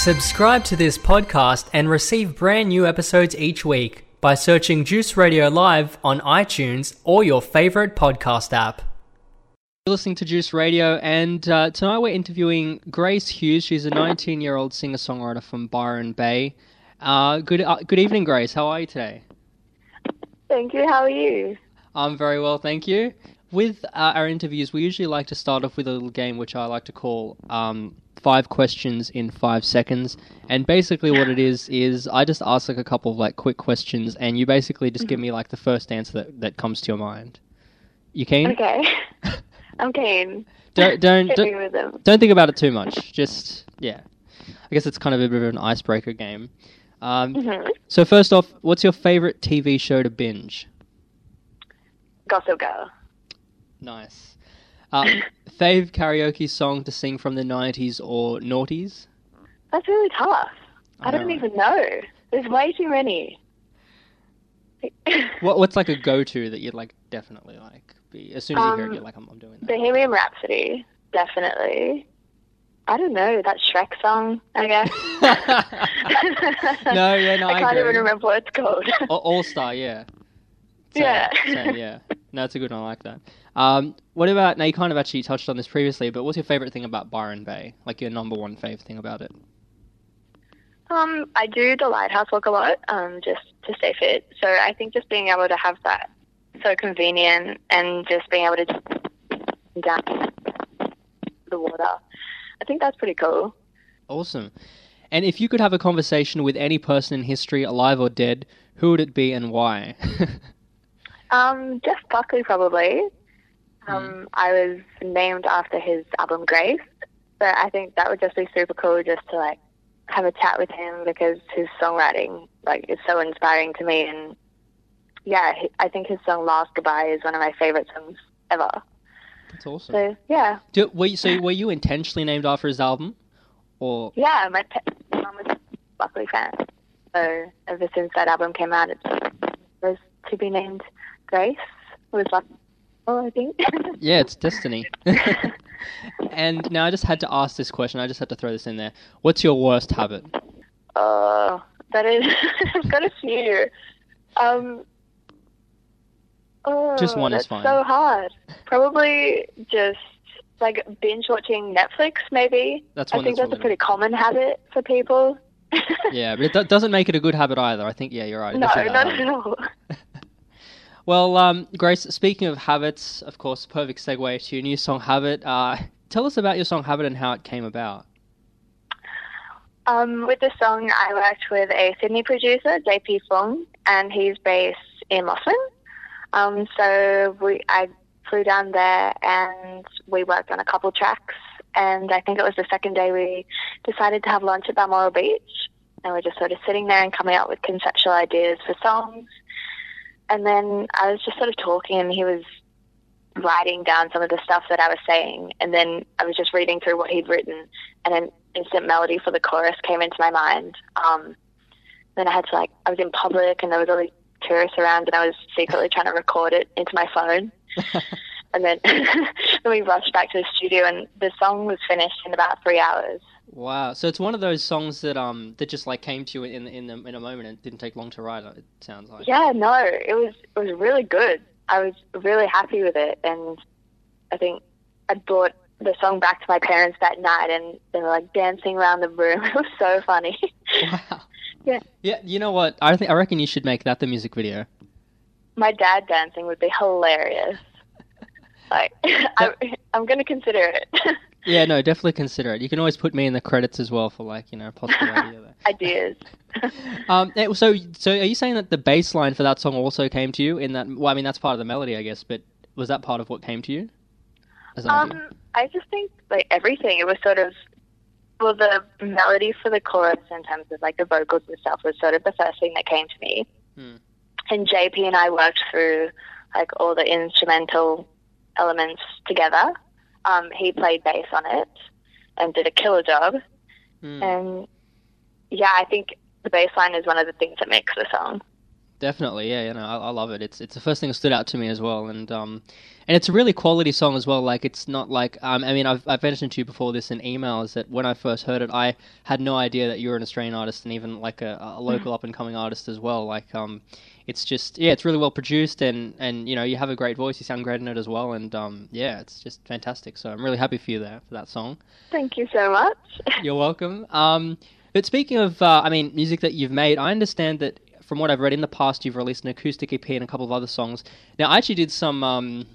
Subscribe to this podcast and receive brand new episodes each week by searching Juice Radio Live on iTunes or your favorite podcast app. You're listening to Juice Radio, and uh, tonight we're interviewing Grace Hughes. She's a 19 year old singer songwriter from Byron Bay. Uh, good, uh, good evening, Grace. How are you today? Thank you. How are you? I'm very well, thank you. With uh, our interviews, we usually like to start off with a little game which I like to call um, five questions in five seconds. And basically, what it is is I just ask like a couple of like quick questions, and you basically just give me like the first answer that, that comes to your mind. You keen? Okay. I'm keen. Don't don't don't, don't think about it too much. Just yeah, I guess it's kind of a bit of an icebreaker game. Um, Mhm. So first off, what's your favorite TV show to binge? Gossip Girl. Nice. Uh, fave karaoke song to sing from the 90s or noughties? That's really tough. I, I don't know. even know. There's way too many. What, what's like a go-to that you'd like definitely like be as soon as you hear it Um, you're like I'm, I'm doing that. Bohemian Rhapsody, definitely. I don't know that Shrek song. I guess. No, yeah, no, I can't agree. even remember what it's called. All Star, yeah. Same, Yeah. same, yeah. No, it's a good one. I like that. Um, what about now? You kind of actually touched on this previously, but what's your favorite thing about Byron Bay? Like your number one fave thing about it? Um, I do the lighthouse walk a lot, um, just to stay fit. So I think just being able to have that so convenient and just being able to down the water. I think that's pretty cool. Awesome. And if you could have a conversation with any person in history, alive or dead, who would it be and why? Um, Jeff Buckley probably. Um, I was named after his album Grace, but I think that would just be super cool just to like have a chat with him because his songwriting like is so inspiring to me and yeah, he- I think his song Last Goodbye is one of my favorite songs ever. That's awesome. So yeah, Do, were you, so were you intentionally named after his album, or yeah, my pe- mom was a Buckley fan. So ever since that album came out, it was to be named Grace. Was like, oh, I think. yeah, it's destiny. and now I just had to ask this question. I just had to throw this in there. What's your worst habit? Oh, that is. I've got a few. Um. Oh, Just one is that's fine. so hard. Probably just like binge watching Netflix. Maybe. That's one I think that's that's a pretty common habit for people. Yeah, but it do- doesn't make it a good habit either. I think yeah, you're right. It no, not at all. Well, um, Grace, speaking of habits, of course, perfect segue to your new song Habit. Uh, tell us about your song Habit and how it came about. Um, with the song, I worked with a Sydney producer, JP Fung, and he's based in Laughlin. Um, so we, I flew down there and we worked on a couple tracks. And I think it was the second day we decided to have lunch at Balmoral Beach. And we're just sort of sitting there and coming up with conceptual ideas for songs. And then I was just sort of talking, and he was writing down some of the stuff that I was saying. And then I was just reading through what he'd written, and an instant melody for the chorus came into my mind. Um, then I had to like, I was in public, and there was all these tourists around, and I was secretly trying to record it into my phone. And then, then we rushed back to the studio, and the song was finished in about three hours. Wow, so it's one of those songs that um that just like came to you in in the, in a moment and didn't take long to write. It sounds like. Yeah, no, it was it was really good. I was really happy with it, and I think I brought the song back to my parents that night, and they were like dancing around the room. It was so funny. Wow. Yeah. Yeah. You know what? I think I reckon you should make that the music video. my dad dancing would be hilarious. Like, I, I'm gonna consider it. Yeah, no, definitely consider it. You can always put me in the credits as well for like you know possible idea. Ideas. Um, so so are you saying that the bass line for that song also came to you in that? Well, I mean that's part of the melody, I guess, but was that part of what came to you? As an idea? Um, I just think like everything. It was sort of well, the melody for the chorus in terms of like the vocals and stuff was sort of the first thing that came to me. Hmm. And JP and I worked through like all the instrumental elements together. Um, he played bass on it and did a killer job. Hmm. And yeah, I think the bass line is one of the things that makes the song. Definitely, yeah, you know, I, I, love it. It's it's the first thing that stood out to me as well, and um, and it's a really quality song as well. Like it's not like um, I mean, I've I've mentioned to you before this in emails that when I first heard it, I had no idea that you were an Australian artist and even like a, a local up and coming artist as well. Like um, it's just yeah, it's really well produced and and you know you have a great voice, you sound great in it as well, and um, yeah, it's just fantastic. So I'm really happy for you there for that song. Thank you so much. You're welcome. Um, but speaking of, uh, I mean, music that you've made, I understand that from what I've read in the past, you've released an acoustic EP and a couple of other songs. Now, I actually did some, um,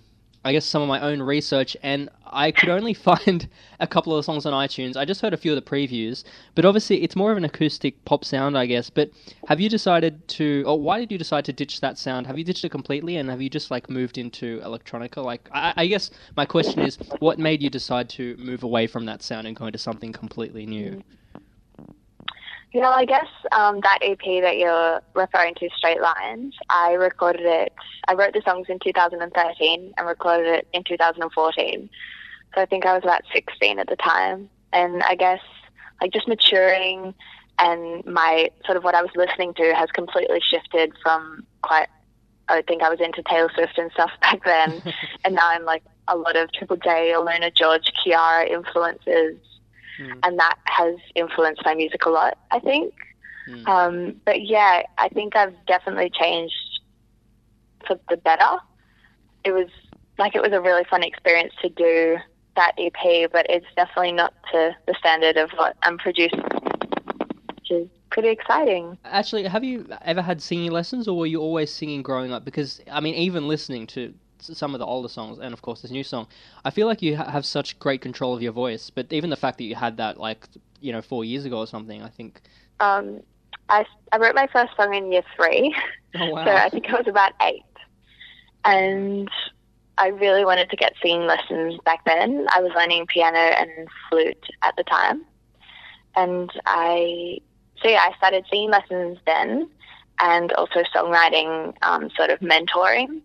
I guess, some of my own research, and I could only find a couple of the songs on iTunes. I just heard a few of the previews, but obviously it's more of an acoustic pop sound, I guess. But have you decided to, or why did you decide to ditch that sound? Have you ditched it completely, and have you just like moved into electronica? Like, I, I guess my question is, what made you decide to move away from that sound and go into something completely new? Mm. You know, I guess um, that EP that you're referring to, Straight Lines, I recorded it. I wrote the songs in 2013 and recorded it in 2014. So I think I was about 16 at the time. And I guess like just maturing and my sort of what I was listening to has completely shifted from quite. I think I was into Taylor Swift and stuff back then, and now I'm like a lot of Triple J, Luna George, Kiiara influences mm. and that has influenced my music a lot. I think. Mm. Um, but yeah, I think I've definitely changed for the better. It was like it was a really fun experience to do that EP, but it's definitely not to the standard of what I'm producing, which is pretty exciting. Actually, have you ever had singing lessons, or were you always singing growing up? Because I mean, even listening to some of the older songs and of course this new song i feel like you ha- have such great control of your voice but even the fact that you had that like you know four years ago or something i think um i, I wrote my first song in year three. Oh, wow. so i think i was about eight. And i really wanted to get singing lessons back then. I was learning piano and flute at the time. And i so yeah i started singing lessons then and also songwriting um, sort of mentoring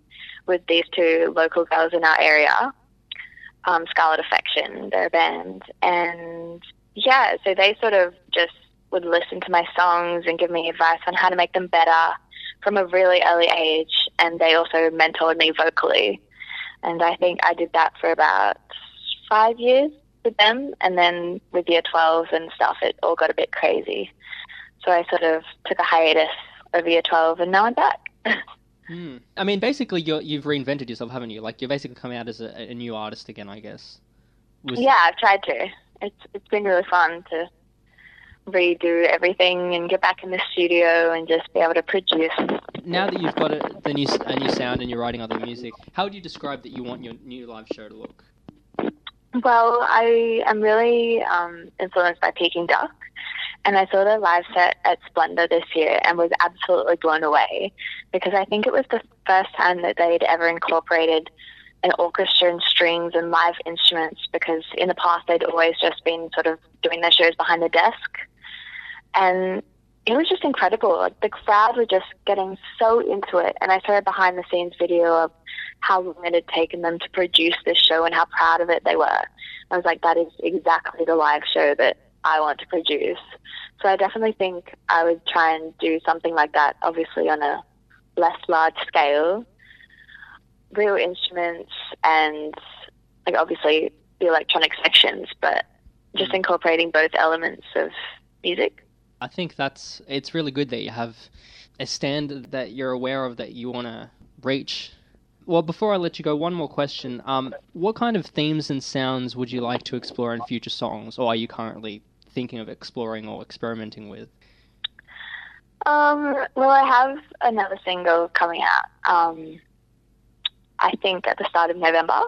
with these two local girls in our area, um, Scarlett Affection, their band, and yeah, so they sort of just would listen to my songs and give me advice on how to make them better from a really early age, and they also mentored me vocally, and I think I did that for about five years with them, and then with year 12 and stuff, it all got a bit crazy. So I sort of took a hiatus over year 12, and now I'm back. Hmm. I mean, basically, you have reinvented yourself, haven't you? Like you're basically coming out as a, a new artist again, I guess. Was... Yeah, I've tried to. It's it's been really fun to redo everything and get back in the studio and just be able to produce. Now that you've got a, the new a new sound and you're writing other music, how would you describe that you want your new live show to look? Well, I am really um, influenced by Peking Duk. And I saw their live set at Splendour this year and was absolutely blown away because I think it was the first time that they'd ever incorporated an orchestra and strings and live instruments because in the past they'd always just been sort of doing their shows behind the desk. And it was just incredible. Like the crowd were just getting so into it. And I saw a behind the scenes video of how long it had taken them to produce this show and how proud of it they were. I was like, that is exactly the live show that I want to produce. So I definitely think I would try and do something like that, obviously on a less large scale. Real instruments and like obviously the electronic sections, but just mm. incorporating both elements of music. I think that's it's really good that you have a standard that you're aware of that you want to reach. Well, before I let you go, one more question. Um, what kind of themes and sounds would you like to explore in future songs, or are you currently thinking of exploring or experimenting with? Um, well, I have another single coming out. Um, I think at the start of November.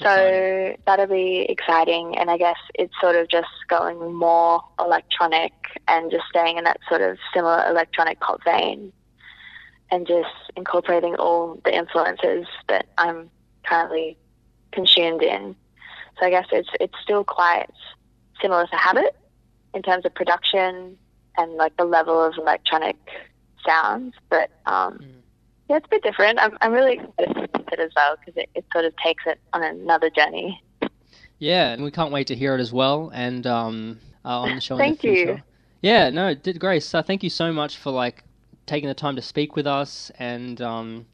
So that'll be exciting, and I guess it's sort of just going more electronic and just staying in that sort of similar electronic pop vein, and just incorporating all the influences that I'm currently consumed in. So I guess it's it's still quite similar to Habit in terms of production and like the level of electronic sounds, but um, mm. yeah, it's a bit different. I'm I'm really excited with it as well because it, it sort of takes it on another journey. Yeah, and we can't wait to hear it as well, and um, uh, on the show. thank in the you. Yeah, no, did Grace. Uh, thank you so much for like taking the time to speak with us. And um,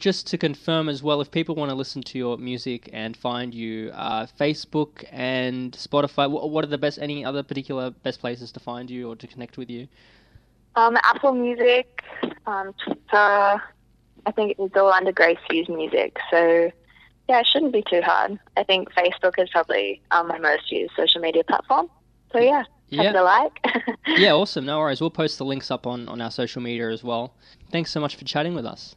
just to confirm as well, if people want to listen to your music and find you, uh, Facebook and Spotify, what are the best? Any other particular best places to find you or to connect with you? Um, Apple Music, um, Twitter. I think it's all under Grace Hughes Music. So yeah, it shouldn't be too hard. I think Facebook is probably um, my most used social media platform. So yeah, Yeah. like. yeah, awesome. No worries. We'll post the links up on, on our social media as well. Thanks so much for chatting with us.